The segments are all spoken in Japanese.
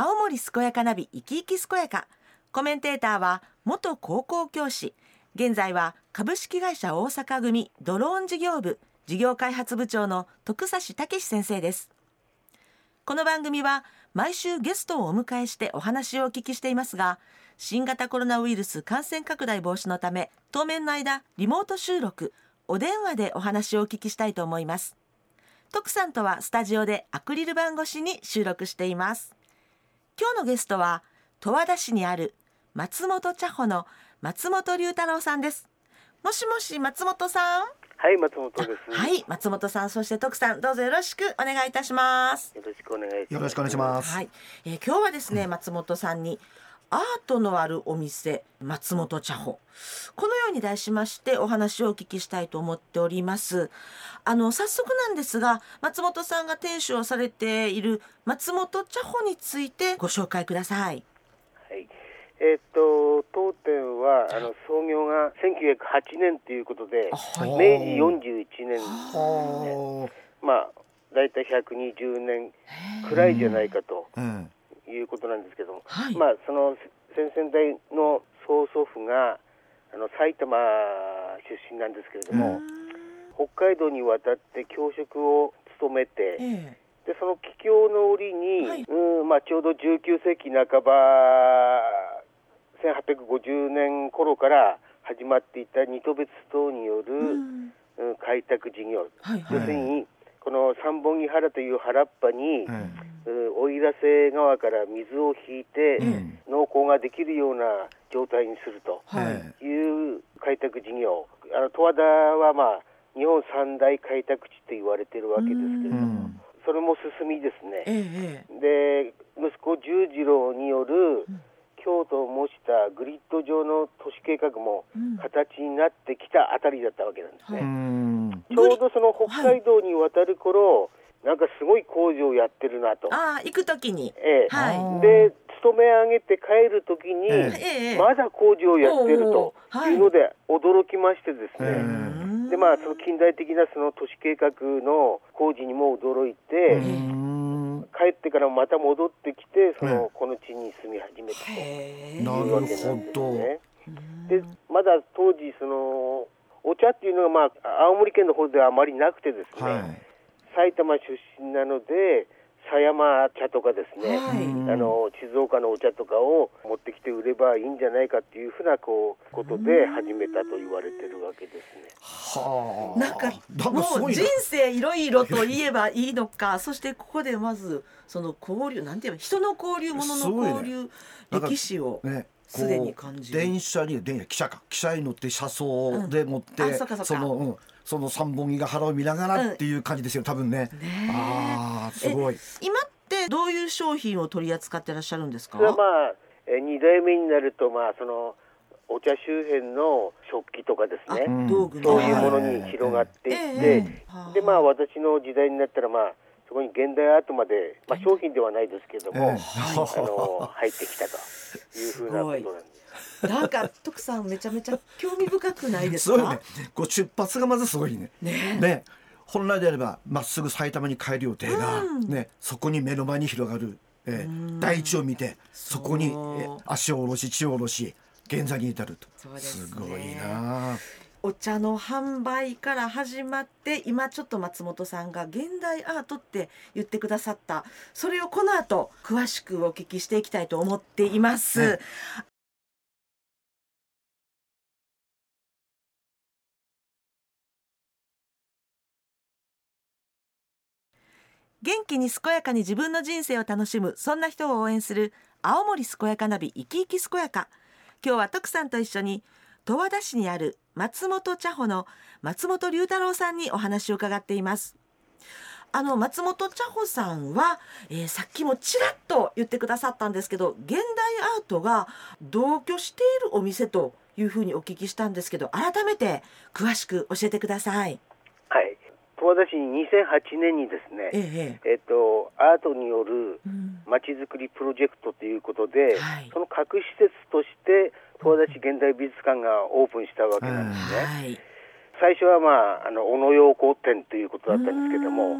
青森健やかナビ生き生き健やか。コメンテーターは元高校教師。現在は株式会社大阪組ドローン事業部事業開発部長の徳差武先生です。この番組は毎週ゲストをお迎えしてお話をお聞きしていますが新型コロナウイルス感染拡大防止のため当面の間リモート収録お電話でお話をお聞きしたいと思います。徳さんとはスタジオでアクリル板越しに収録しています。今日のゲストは十和田市にある松本茶穂の松本龍太郎さんです。もしもし松本さん？はい松本です。はい松本さんそして徳さんどうぞよろしくお願いいたします。よろしくお願いします。よろしくお願いします。はい、えー、今日はですね、松本さんにアートのあるお店松本茶穂。このように題しましてお話をお聞きしたいと思っております。あの早速なんですが松本さんが店主をされている松本茶穂についてご紹介ください。はい。えー、っと当店はあの創業が1908年ということで、はい、明治41年。ですね。まあ大体120年くらいじゃないかと。うんいうことなんですけども、はい、まあその先々代の曽祖父があの埼玉出身なんですけれども、北海道に渡って教職を務めて、えー、でその帰郷の折に、はい、うんまあ、ちょうど19世紀半ば1850年頃から始まっていた二戸別等による、うん開拓事業、はいはい、要するにこの三本木原という原っぱに、うん奥入瀬川から水を引いて、農耕ができるような状態にするとい。う開拓事業、あの十和田は、まあ、日本三大開拓地と言われているわけですけれども、それも進みですね、ええ、で息子十次郎による、京都を模したグリッド上の都市計画も形になってきたあたりだったわけなんですね。うん、ちょうどその北海道に渡る頃、なんかすごい工事をやってるなと。ああ、行くときに。ええ。はい。で、勤め上げて帰るときに、ええ、まだ工事をやってるというので驚きましてですね。で、まあ、その近代的なその都市計画の工事にも驚いて、帰ってからまた戻ってきて、その、この地に住み始めたというわけなんですね。で、まだ当時、その、お茶っていうのが、まあ、青森県の方ではあまりなくてですね、はい埼玉出身なので狭山茶とかですね、はい、あの静岡のお茶とかを持ってきて売ればいいんじゃないかっていうふうなこうことで始めたと言われてるわけですね。はあ、なんかもう人生いろいろと言えばいいのかそしてここでまずその交流なんていうの人の交流ものの交流、ね、歴史を。ねすでに感じ電車に電車汽車か。汽車に乗って車窓で乗って、うん、その、うん、その三本木が原を見ながらっていう感じですよ、多分ね。ねああすごい。今ってどういう商品を取り扱ってらっしゃるんですか？まあ二代目になるとまあそのお茶周辺の食器とかですね、そういうものに広がっていって、でまあ私の時代になったらまあそこに現代アートまで、まあ、商品ではないですけども、あの入ってきたというふうなことなんです。なんか徳さんめちゃめちゃ興味深くないですか？ね。こう出発がまずすごいね。ね。ね本来であればまっすぐ埼玉に帰る予定が、うん、ねそこに目の前に広がる、えー、大地を見てそこに、えー、足を下ろし血を下ろし現在に至ると。す,、すごいな。お茶の販売から始まって今ちょっと松本さんが現代アートって言ってくださったそれをこの後詳しくお聞きしていきたいと思っています。ね、元気に健やかに自分の人生を楽しむそんな人を応援する青森健やかナビ生き生き健やか今日は徳さんと一緒に十和田市にある松本茶穂の松本龍太郎さんにお話を伺っていますあの松本茶穂さんは、えー、さっきもちらっと言ってくださったんですけど現代アートが同居しているお店というふうにお聞きしたんですけど改めて詳しく教えてください。はい十和田市に2008年にですね、えええっと、アートによるまちづくりプロジェクトということで、うんはい、その各施設として十和田市現代美術館がオープンしたわけなんですね。はい、最初は、まあ、あの小野洋光展ということだったんですけども、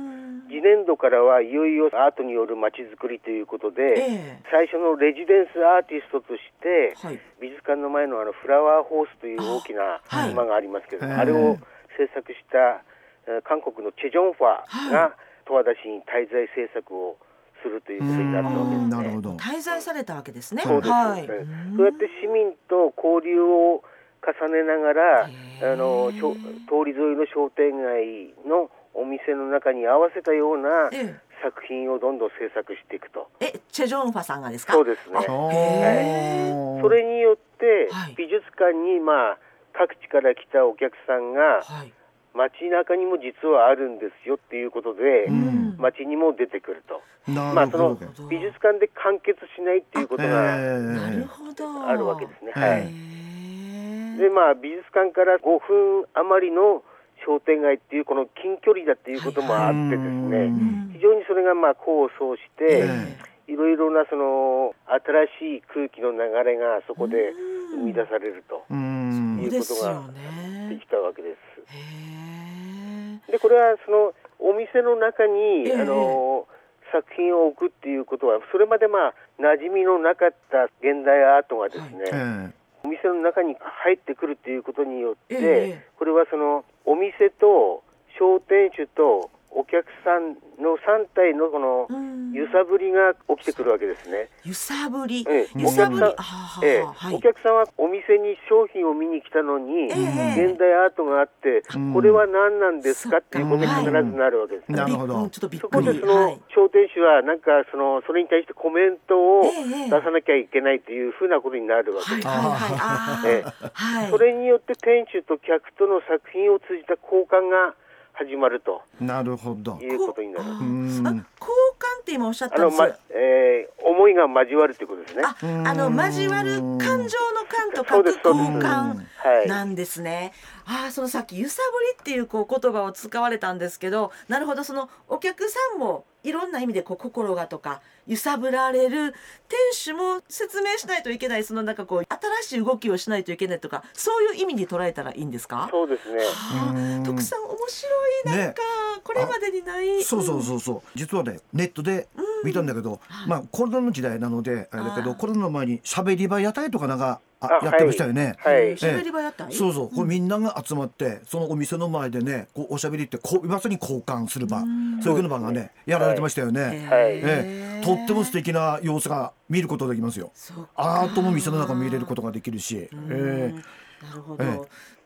次年度からはいよいよアートによるまちづくりということで、えー、最初のレジデンスアーティストとして、はい、美術館の前のあのフラワーホースという大きな馬がありますけど、はい、あれを制作した韓国のチェ・ジョンファが十和田市に滞在制作をするということになったわけですね。滞在されたわけですね。そうです、はい、そうやって市民と交流を重ねながらあの通り沿いの商店街のお店の中に合わせたような作品をどんどん制作していくと。え、チェジョンファさんがですか？そうですね。はい、それによって美術館にまあ各地から来たお客さんが、街中にも実はあるんですよっていうことで、うん、街にも出てくると。まあその美術館で完結しないっていうことがあるわけですね。はい。でまあ美術館から5分余りの商店街っていうこの近距離だっていうこともあってですね、非常にそれがまあ功を奏して、いろいろなその新しい空気の流れがそこで生み出されるということができたわけです。でこれはそのお店の中に、あの作品を置くっていうことはそれまでまあ馴染みのなかった現代アートがですね、お店の中に入ってくるっていうことによって、これはそのお店と商店主とお客さんの3体のこの揺さぶりが起きてくるわけですね。揺さぶり、ええ、お客さん、ええ、お客さんはお店に商品を見に来たのに、現代アートがあって、これは何なんですかっていうことに必ずなるわけですね。なるほど。そこでその商店主はなんかそのそれに対してコメントを出さなきゃいけないっていうふうなことになるわけです。ええ、それによって店主と客との作品を通じた交換が始まると。なるほど。いうことになる。交換って今おっしゃったんですあの、まえー、思いが交わるということですね。あ、あの交わる感情の感と書く交換なんですね。ああ、そのさっき揺さぶりっていうこう言葉を使われたんですけど、なるほどそのお客さんもいろんな意味でこう心がとか揺さぶられる店主も説明しないといけないそのなんかこう新しい動きをしないといけないとかそういう意味に捉えたらいいんですか？そうですね、はあ、徳さん面白い。なんか、ね、これまでにない。そうそうそうそう。実はねネットで見たんだけど、うん、まあコロナの時代なのであれだけどコロナの前にしゃべり場屋台とかなんかあやってましたよね。はい。喋り場やった？そうそう。これみんなが集まって、そのお店の前でね、こうおしゃべりってこうまさに交換する場、そういうの場がねやられてましたよね。はい。ええ、とっても素敵な様子が見ることができますよ。アートも店の中見れることができるし。ええ。なるほど。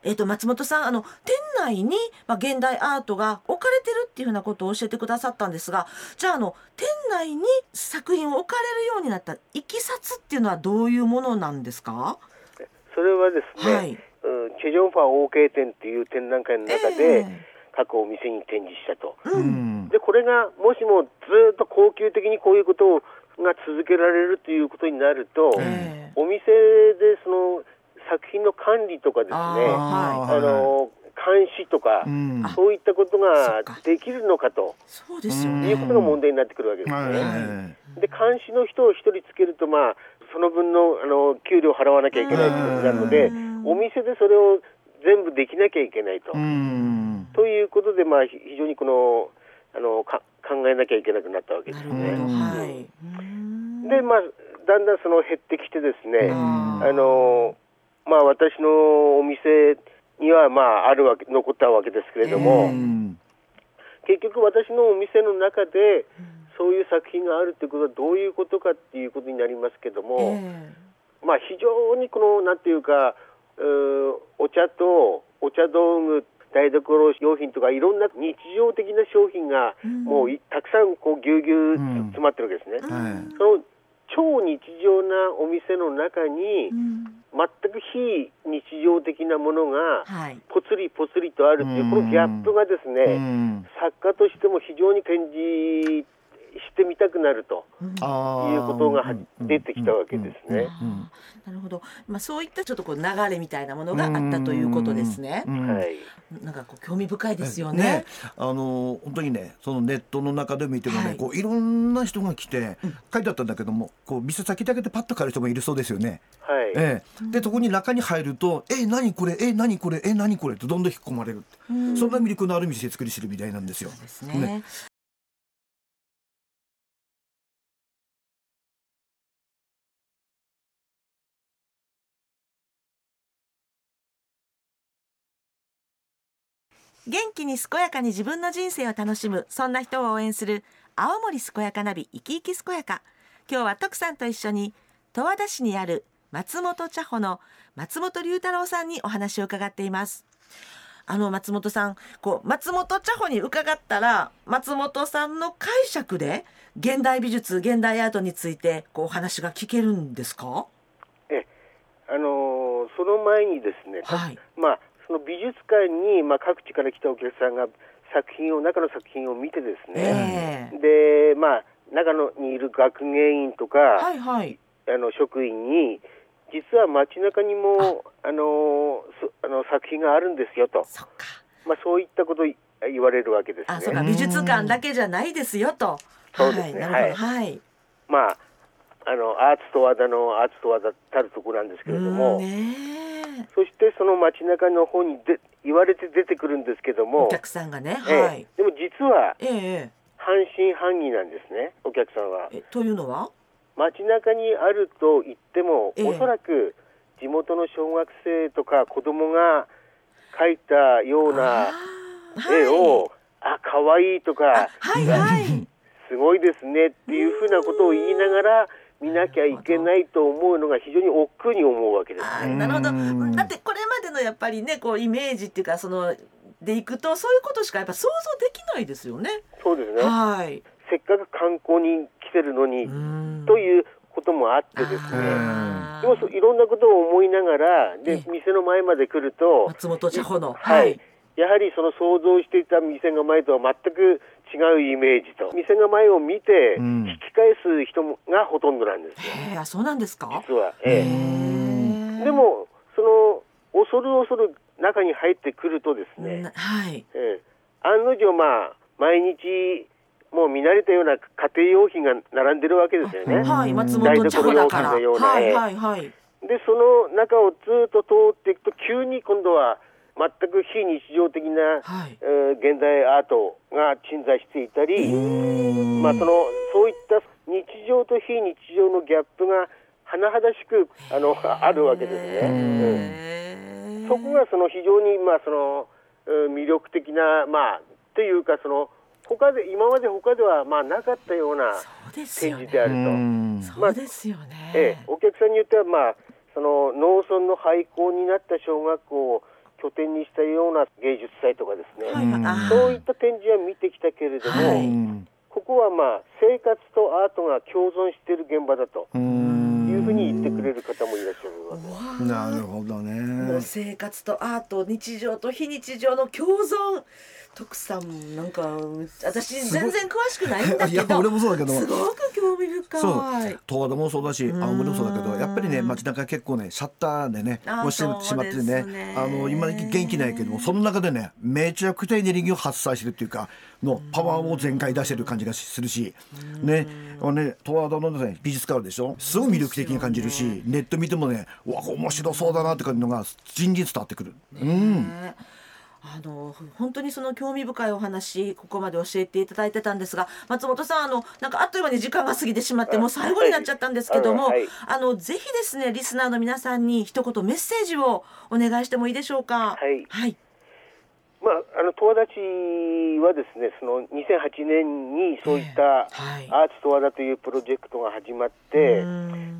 えっ、ー、と松本さんあの店内にまあ現代アートが置かれてるっていうふうなことを教えてくださったんですが、じゃああの店内に作品を置かれるようになったいきさつっていうのはどういうものなんですか？それはですね、はい、うん、チェジョンファー OK 展っていう展覧会の中で、えー、各お店に展示したと。うん、でこれがもしもずっと高級的にこういうことをが続けられるということになると、えー、お店でその作品の管理とかですね、あ、はい、の監視とか、うん、そういったことができるのかと。そうですよ、ね、いうことが問題になってくるわけですね。で監視の人を一人つけると、まあ、その分のあの給料を払わなきゃいけないということなので、お店でそれを全部できなきゃいけないと。ということで、まあ、非常にこのあのか考えなきゃいけなくなったわけですね。はい、で、まあ、だんだんその減ってきてですね、あのまあ、私のお店には、まあ、あるわけ残ったわけですけれども、結局私のお店の中で、そういう作品があるということはどういうことかっていうことになりますけども、まあ、非常にこのなんていうかお茶とお茶道具台所用品とかいろんな日常的な商品がもう、たくさんこうぎゅうぎゅう詰まってるわけですね。その超日常なお店の中に、全く非日常的なものがぽつりぽつりとあるっていう、このギャップがですね、作家としても非常に展示してみたくなるということが出てきたわけですね。なるほど、まあ、そういったちょっとこう流れみたいなものがあったということですね。はい、なんかこう興味深いですよね。ねあの本当にねそのネットの中で見てもね、はい、こういろんな人が来て書いてあったんだけども、こう店先だけでパッと帰る人もいるそうですよね。はい。ええ、でそこに中に入ると「え何これえ何これえ何これ」とどんどん引っ込まれる。そんな魅力のある店作りしてるみたいなんですよ。そうですね。ね元気に健やかに自分の人生を楽しむそんな人を応援する青森健やかナビ生き生き健やか。今日は徳さんと一緒に十和田市にある松本茶穂の松本龍太郎さんにお話を伺っています。あの松本さんこう松本茶穂に伺ったら松本さんの解釈で現代美術現代アートについてこうお話が聞けるんですか？えあのその前にですね、はい、まあその美術館に、まあ、各地から来たお客さんが作品を中の作品を見てですね、えー、でまあ中のにいる学芸員とか、はいはい、あの職員に実は街中にもあ。のあの作品があるんですよと。そまあ、そういったこと言われるわけですね。あそうか。美術館だけじゃないですよと。そうですね。はい。はい、まああのアーツと和田のアーツと和田たるところなんですけれども、そしてその街中の方にで言われて出てくるんですけども、お客さんがね、はい。でも実は、ええ、半信半疑なんですね、お客さんは。というのは？街中にあると言っても、ええ、おそらく地元の小学生とか子供が描いたような絵を、あ,、可愛いとか、はいはい、すごいですねっていうふうなことを言いながら、見なきゃいけないと思うのが非常に億劫に思うわけですね。なるほど。だってこれまでのやっぱりねこうイメージっていうかそのでいくとそういうことしかやっぱ想像できないですよね。そうですね。はい。せっかく観光に来てるのにということもあってですね。でもいろんなことを思いながらで店の前まで来ると松本茶穂のはい。やはりその想像していた店の前とは全く違うイメージと店の前を見て引き返す人がほとんどなんですよ。へそうなんですか？実は。ええ、でもその恐る恐る中に入ってくるとですね、はいええ、案の定まあ毎日もう見慣れたような家庭用品が並んでるわけですよね。はい、松本茶穂だから。はいはいはい。でその中をずっと通っていくと急に今度は全く非日常的な、はい、えー、現代アートが鎮座していたり、まあ、そのそういった日常と非日常のギャップが甚だしくあのあるわけですね。うん、そこがその非常に、まあ、その魅力的な、まあ、というかその他で今まで他ではまあなかったような展示であると。そうですよね。ええ、お客さんによってはまあその農村の廃校になった小学校を拠点にしたような芸術祭とかですね、はい、そういった展示は見てきたけれども、はい、ここはまあ生活とアートが共存している現場だというふうに言ってくれる方もいらっしゃるなるほどね。生活とアート日常と非日常の共存。徳さんなんか私全然詳しくないんだけど。俺もそうだけど。すごく興味深い。十和田もそうだし青森もそうだけどやっぱりね街中結構ねシャッターでね押してしまってね、ね、あの今元気ないけどもその中でねめちゃくちゃエネルギーを発散してるっていうかのパワーを全開出してる感じがするしね。ね十和田の、ね、美術館あるでしょ？すごい魅力的に感じるしネット見てもねわ面白そうだなって感じのが人事伝わってくる。うんあの本当にその興味深いお話ここまで教えていただいてたんですが松本さんあのなんかあっという間に時間が過ぎてしまってもう最後になっちゃったんですけども、はい、あのぜひですねリスナーの皆さんに一言メッセージをお願いしてもいいでしょうか？はい、はいまあ、あの十和田市はですねその2008年にそういったアーツ十和田というプロジェクトが始まって、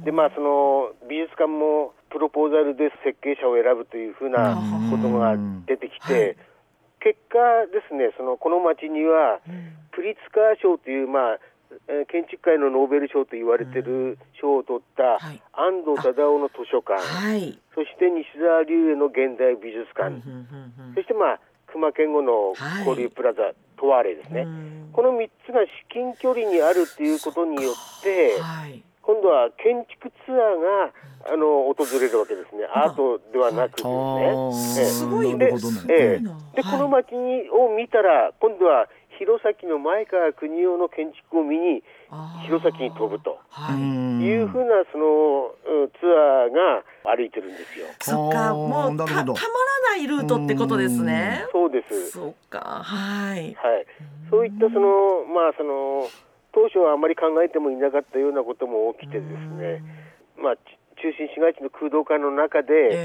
でまあ、その美術館もプロポーザルで設計者を選ぶというふうなことが出てきて、結果ですねそのこの町にはプリツカー賞という、まあ、建築界のノーベル賞と言われている賞を取った安藤忠雄の図書館、はい、そして西澤龍恵の現代美術館、そして、まあ、熊健吾の交流プラザ、トワーレですね、この3つが至近距離にあるということによって、今度は建築ツアーがあの訪れるわけですね、アートではなくですね。すごいで、えでこの街にを見たら、今度は弘前の前川国夫の建築を見に弘前に飛ぶというふうなそのツアーが歩いてるんですよ。そっか、もうたたまらないルートってことですね。そうです。そっか、はい。はい。そういったそのまあその当初はあまり考えてもいなかったようなことも起きてですね、まあ中心市街地の空洞化の中で、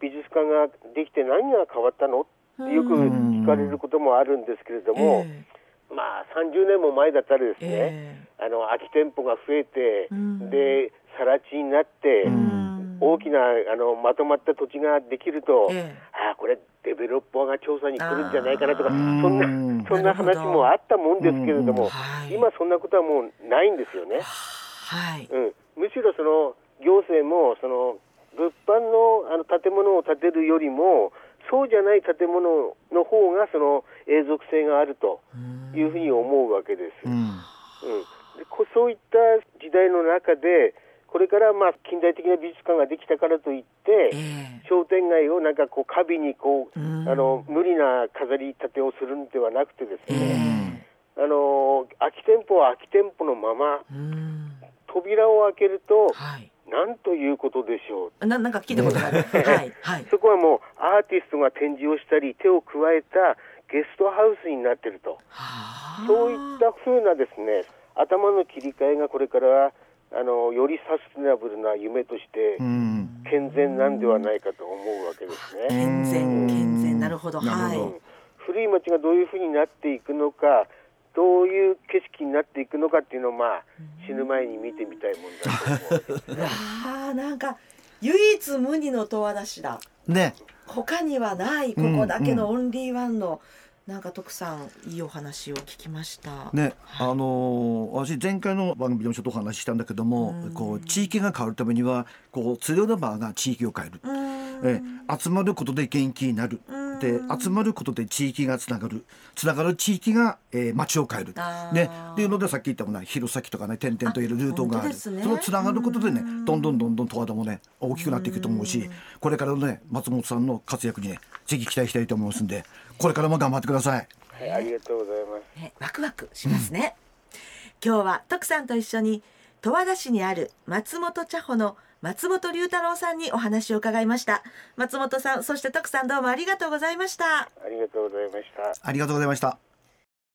美術館ができて何が変わったのってよく聞かれることもあるんですけれども、えー、まあ30年も前だったらですね、えー、あの空き店舗が増えて、で更地になって、大きなあのまとまった土地ができると、えー、ああこれデベロッパーが調査に来るんじゃないかなとかそんなそんな話もあったもんですけれども、はい、今そんなことはもうないんですよね。はい。うん、むしろその行政もその物販のあの建物を建てるよりもそうじゃない建物の方がその永続性があるというふうに思うわけです。うん、うん、でそういった時代の中でこれからまあ近代的な美術館ができたからといって、えー、商店街をなんかこう過敏にこう、あの無理な飾り立てをするんではなくてですね、えー、あの空き店舗は空き店舗のまま、扉を開けると、はいなんということでしょう。ななんか聞いたことある。はいはい。そこはもうアーティストが展示をしたり手を加えたゲストハウスになってると。そういったふうなですね頭の切り替えがこれからあのよりサステナブルな夢として健全なんではないかと思うわけですね。健全健全なるほど。はい。古い町がどういうふうになっていくのか。どういう景色になっていくのかっていうのをまあ死ぬ前に見てみたいもんだと思う。ああなんか唯一無二の十和田市だ。ね。他にはないここだけのオンリーワンの、なんか徳さんいいお話を聞きました。ね、はい、あのー、私前回の番組でもちょっとお話ししたんだけども、うこう地域が変わるためにはこう強の場が地域を変える、え集まることで元気になる。で集まることで地域がつながるつながる地域が、えー、町を変えるねっていうのでさっき言ったような弘前とかね点々といるルートがある、ね、そのつながることでねどんどんどんどん十和田もね大きくなっていくと思うしこれからのね松本さんの活躍にねぜひ期待したいと思いますんでこれからも頑張ってください。はい、ありがとうございます。ね、ワクワクしますね。今日は徳さんと一緒に十和田市にある松本茶穂の松本龍太郎さんにお話を伺いました。松本さんそして徳さんどうもありがとうございました。ありがとうございました。ありがとうございました